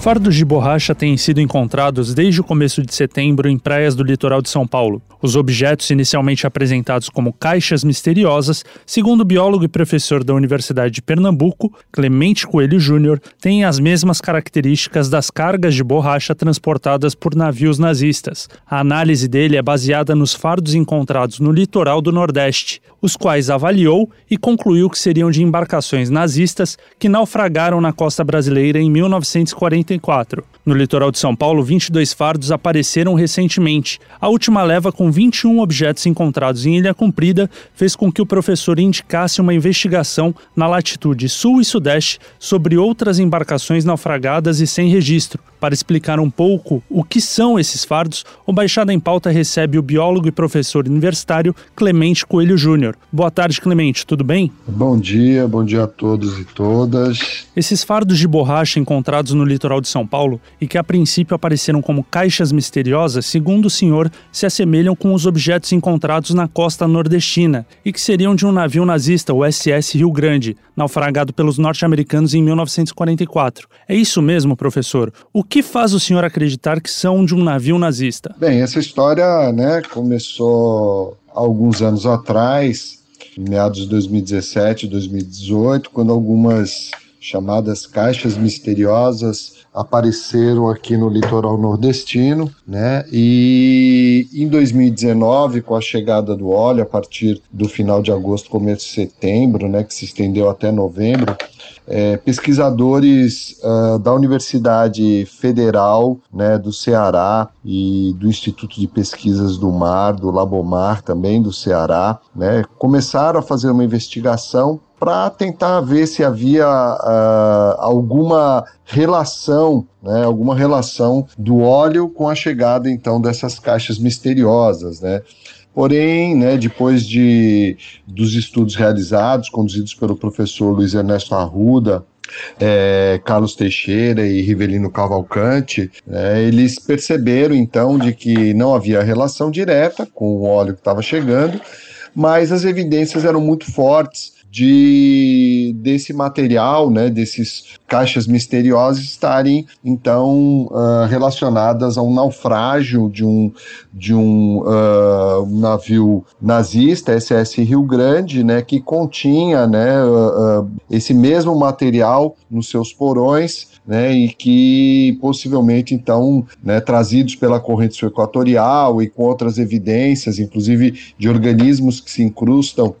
Fardos de borracha têm sido encontrados desde o começo de setembro em praias do litoral de São Paulo. Os objetos, inicialmente apresentados como caixas misteriosas, segundo o biólogo e professor da Universidade de Pernambuco, Clemente Coelho Júnior, têm as mesmas características das cargas de borracha transportadas por navios nazistas. A análise dele é baseada nos fardos encontrados no litoral do Nordeste, os quais avaliou e concluiu que seriam de embarcações nazistas que naufragaram na costa brasileira em 1940 no litoral de São Paulo, 22 fardos apareceram recentemente. A última leva, com 21 objetos encontrados em Ilha Comprida, fez com que o professor indicasse uma investigação na latitude sul e sudeste sobre outras embarcações naufragadas e sem registro. Para explicar um pouco o que são esses fardos, o Baixada em Pauta recebe o biólogo e professor universitário Clemente Coelho Júnior. Boa tarde, Clemente, tudo bem? Bom dia, bom dia a todos e todas. Esses fardos de borracha encontrados no litoral de São Paulo e que a princípio apareceram como caixas misteriosas, segundo o senhor, se assemelham com os objetos encontrados na costa nordestina e que seriam de um navio nazista, o SS Rio Grande, naufragado pelos norte-americanos em 1944. É isso mesmo, professor? O que faz o senhor acreditar que são de um navio nazista? Bem, essa história né, começou alguns anos atrás, meados de 2017, 2018, quando algumas chamadas caixas misteriosas apareceram aqui no litoral nordestino, né? E em 2019, com a chegada do óleo, a partir do final de agosto, começo de setembro, né, que se estendeu até novembro, é, pesquisadores uh, da Universidade Federal né, do Ceará e do Instituto de Pesquisas do Mar, do Labomar também do Ceará, né, começaram a fazer uma investigação para tentar ver se havia uh, alguma relação, né, alguma relação do óleo com a chegada então dessas caixas misteriosas, né? Porém, né, depois de, dos estudos realizados, conduzidos pelo professor Luiz Ernesto Arruda, é, Carlos Teixeira e Rivelino Cavalcante, é, eles perceberam então de que não havia relação direta com o óleo que estava chegando, mas as evidências eram muito fortes de desse material, né, desses caixas misteriosas estarem então uh, relacionadas a um naufrágio de um de um uh, navio nazista SS Rio Grande, né, que continha, né, uh, esse mesmo material nos seus porões né, e que possivelmente então, né, trazidos pela corrente sul equatorial e com outras evidências, inclusive de organismos que se incrustam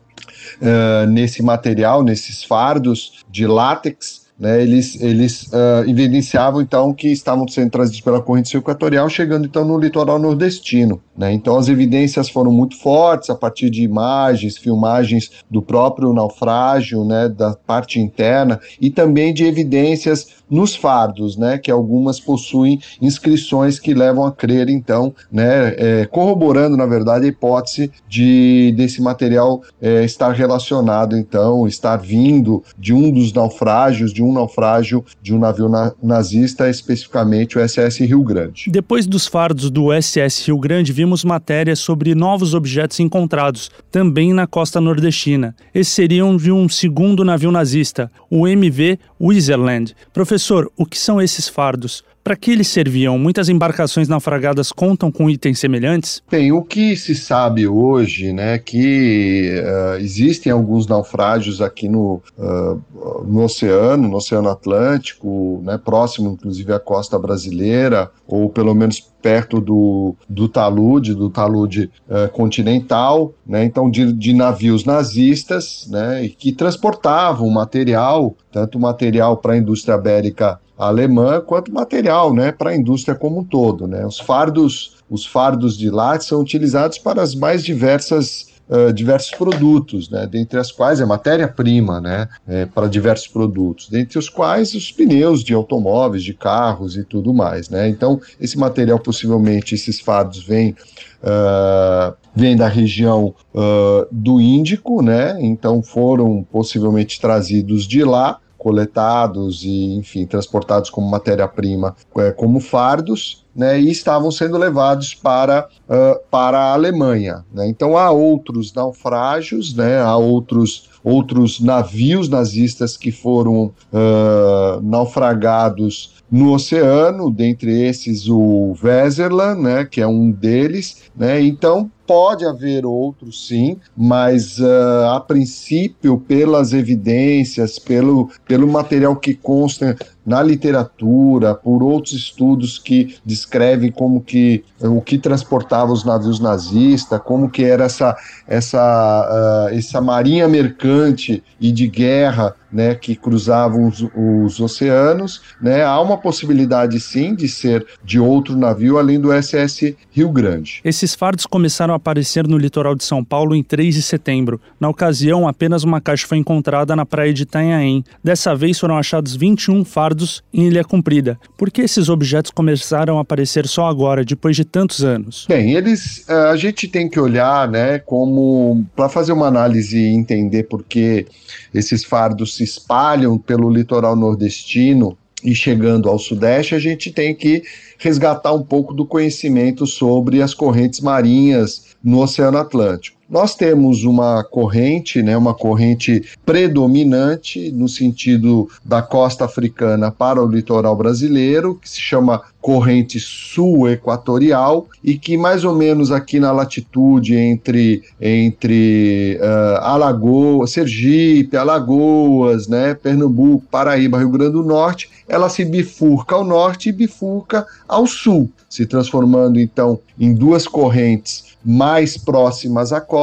uh, nesse material, nesses fardos de látex, né, eles, eles uh, evidenciavam então que estavam sendo trazidos pela corrente equatorial, chegando então no litoral nordestino. Né? Então as evidências foram muito fortes a partir de imagens, filmagens do próprio naufrágio, né, da parte interna e também de evidências nos fardos, né, que algumas possuem inscrições que levam a crer, então, né, é, corroborando, na verdade, a hipótese de desse material é, estar relacionado, então, estar vindo de um dos naufrágios, de um naufrágio de um navio na nazista, especificamente o SS Rio Grande. Depois dos fardos do SS Rio Grande, vimos matérias sobre novos objetos encontrados, também na costa nordestina. Esses seriam de um segundo navio nazista, o MV Wizerland. Professor, o que são esses fardos? Para que eles serviam? Muitas embarcações naufragadas contam com itens semelhantes? Bem, o que se sabe hoje, né, que uh, existem alguns naufrágios aqui no, uh, no oceano, no Oceano Atlântico, né, próximo inclusive à costa brasileira, ou pelo menos perto do, do talude, do talude uh, continental, né, então de, de, navios nazistas, né, que transportavam material, tanto material para a indústria bélica alemã quanto material, né, para a indústria como um todo, né. Os fardos, os fardos de lá são utilizados para as mais diversas uh, diversos produtos, né, dentre as quais é matéria-prima né, é, para diversos produtos, dentre os quais os pneus de automóveis, de carros e tudo mais. Né? Então, esse material, possivelmente, esses fardos vêm. Uh, vem da região uh, do Índico, né? Então foram possivelmente trazidos de lá coletados e, enfim, transportados como matéria-prima, é, como fardos, né, e estavam sendo levados para, uh, para a Alemanha. Né? Então há outros naufrágios, né, há outros, outros navios nazistas que foram uh, naufragados no oceano, dentre esses o Weserland, né, que é um deles, né, então pode haver outros sim, mas uh, a princípio, pelas evidências, pelo, pelo material que consta na literatura, por outros estudos que descrevem como que o que transportava os navios nazistas, como que era essa essa uh, essa marinha mercante e de guerra, né, que cruzavam os, os, oceanos, né, há uma possibilidade sim de ser de outro navio além do SS Rio Grande. Esses fardos começaram a aparecer no litoral de São Paulo em 3 de setembro. Na ocasião, apenas uma caixa foi encontrada na praia de Itanhaém. Dessa vez foram achados 21 fardos fardos em Ilha Comprida. Por que esses objetos começaram a aparecer só agora, depois de tantos anos? Bem, eles eh, a gente tem que olhar, né, como para fazer uma análise e entender por que esses fardos se espalham pelo litoral nordestino e chegando ao sudeste, a gente tem que resgatar um pouco do conhecimento sobre as correntes marinhas no Oceano Atlântico. Nós temos uma corrente, né, uma corrente predominante no sentido da costa africana para o litoral brasileiro, que se chama corrente sul-equatorial e que mais ou menos aqui na latitude entre entre uh, Alagoas, Sergipe, Alagoas, né, Pernambuco, Paraíba, Rio Grande do Norte, ela se bifurca ao norte e bifurca ao sul, se transformando então em duas correntes mais próximas à costa,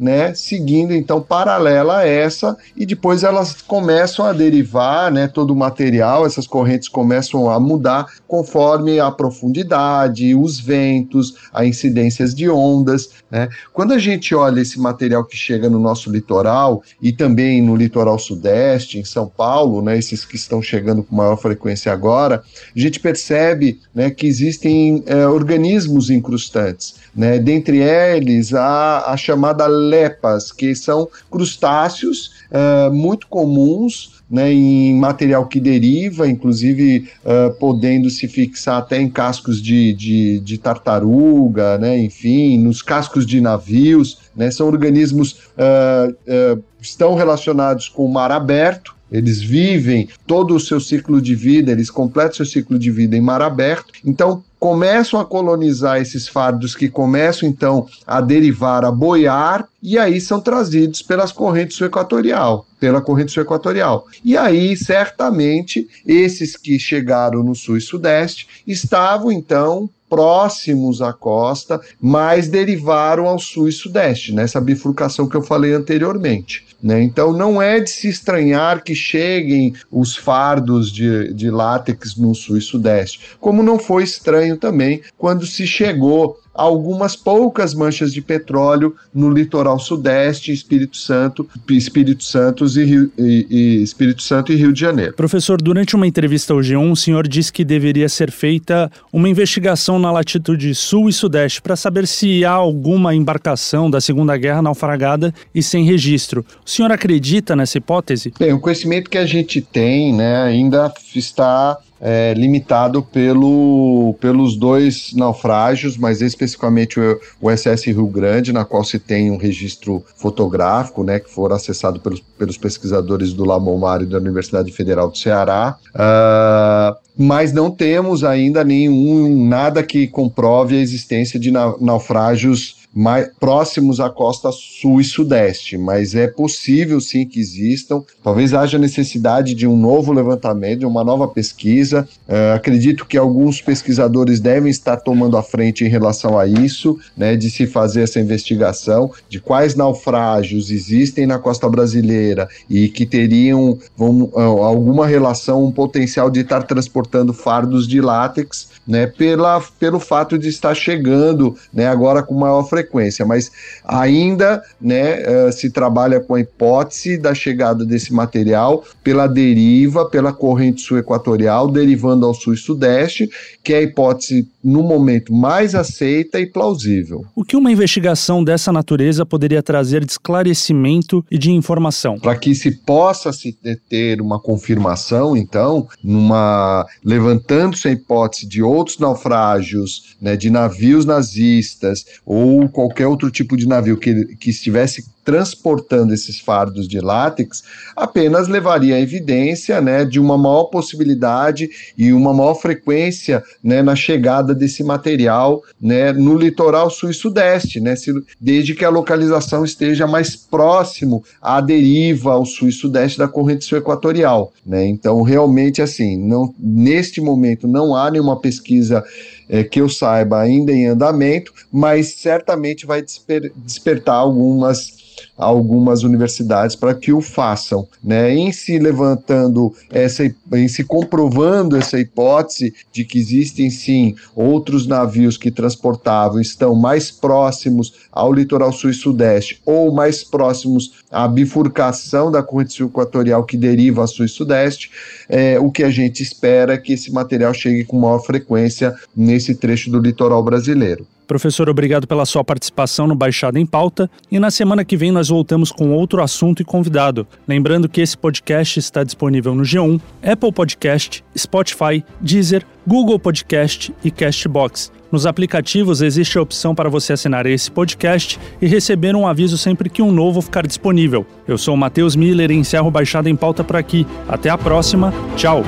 né, seguindo então paralela a essa e depois elas começam a derivar, né, todo o material, essas correntes começam a mudar conforme a profundidade, os ventos, as incidências de ondas, né? Quando a gente olha esse material que chega no nosso litoral e também no litoral sudeste, em São Paulo, né, esses que estão chegando com maior frequência agora, a gente percebe, né, que existem é, organismos incrustantes, né? Dentre eles a, a chamada lepas, que são crustáceos uh, muito comuns né, em material que deriva, inclusive uh, podendo se fixar até em cascos de, de, de, tartaruga, né, enfim, nos cascos de navios, né, são organismos uh, uh, estão relacionados com o mar aberto, eles vivem todo o seu ciclo de vida, eles completam seu ciclo de vida em mar aberto. Então, começam a colonizar esses fardos que começam então a derivar, a boiar, e aí são trazidos pelas correntes sul-equatorial, pela corrente sul-equatorial. E aí, certamente, esses que chegaram no sul e sudeste estavam então próximos à costa, mas derivaram ao sul e sudeste, nessa bifurcação que eu falei anteriormente. Né? Então não é de se estranhar que cheguem os fardos de, de látex no sul e sudeste, como não foi estranho também quando se chegou algumas poucas manchas de petróleo no litoral sudeste, Espírito Santo, Espírito Santo e, Rio, e, e, Espírito Santo e Rio de Janeiro. Professor, durante uma entrevista ao G1, o senhor disse que deveria ser feita uma investigação na latitude sul e sudeste para saber se há alguma embarcação da Segunda Guerra naufragada e sem registro. O senhor acredita nessa hipótese? Bem, o conhecimento que a gente tem, né, ainda está é, limitado pelo, pelos dois naufrágios, mas especificamente o, o, SS Rio Grande, na qual se tem um registro fotográfico, né, que foram acessado pelos, pelos pesquisadores do Lamomar e da Universidade Federal do Ceará. Uh, mas não temos ainda nenhum nada que comprove a existência de naufrágios mais próximos à costa sul e sudeste, mas é possível sim que existam. Talvez haja necessidade de um novo levantamento, de uma nova pesquisa. Uh, acredito que alguns pesquisadores devem estar tomando a frente em relação a isso, né, de se fazer essa investigação de quais naufrágios existem na costa brasileira e que teriam uh, alguma relação, um potencial de estar transportando fardos de látex, né, pela, pelo fato de estar chegando, né, agora com maior frequência frequência, mas ainda né, uh, se trabalha com a hipótese da chegada desse material pela deriva, pela corrente sul equatorial, derivando ao sul e sudeste, que é a hipótese no momento mais aceita e plausível. O que uma investigação dessa natureza poderia trazer de esclarecimento e de informação? Para que se possa se ter uma confirmação, então, numa levantando-se a hipótese de outros naufrágios, né, de navios nazistas ou qualquer outro tipo de navio que, que estivesse transportando esses fardos de látex apenas levaria à evidência né, de uma maior possibilidade e uma maior frequência né, na chegada desse material né, no litoral sul e sudeste, né, se, desde que a localização esteja mais próximo à deriva ao sul e sudeste da corrente sul equatorial. Né? Então, realmente, assim, não, neste momento não há nenhuma pesquisa é, que eu saiba ainda em andamento, mas certamente vai desper despertar algumas algumas universidades para que o façam, né? Em se levantando essa, em se comprovando essa hipótese de que existem sim outros navios que transportavam estão mais próximos ao litoral sul e sudeste ou mais próximos à bifurcação da corrente sul equatorial que deriva a sul e sudeste, é, o que a gente espera é que esse material chegue com maior frequência nesse trecho do litoral brasileiro. Professor, obrigado pela sua participação no Baixada em Pauta e na semana que vem nós voltamos com outro assunto e convidado. Lembrando que esse podcast está disponível no G1, Apple Podcast, Spotify, Deezer, Google Podcast e Castbox. Nos aplicativos existe a opção para você assinar esse podcast e receber um aviso sempre que um novo ficar disponível. Eu sou o Matheus Miller e encerro Baixada em Pauta por aqui. Até a próxima. Tchau.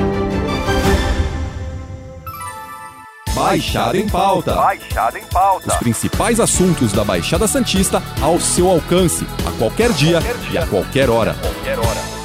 Baixada em Pauta. Baixada em Pauta. Os principais assuntos da Baixada Santista ao seu alcance, a qualquer dia, qualquer dia. e a qualquer hora. Qualquer hora.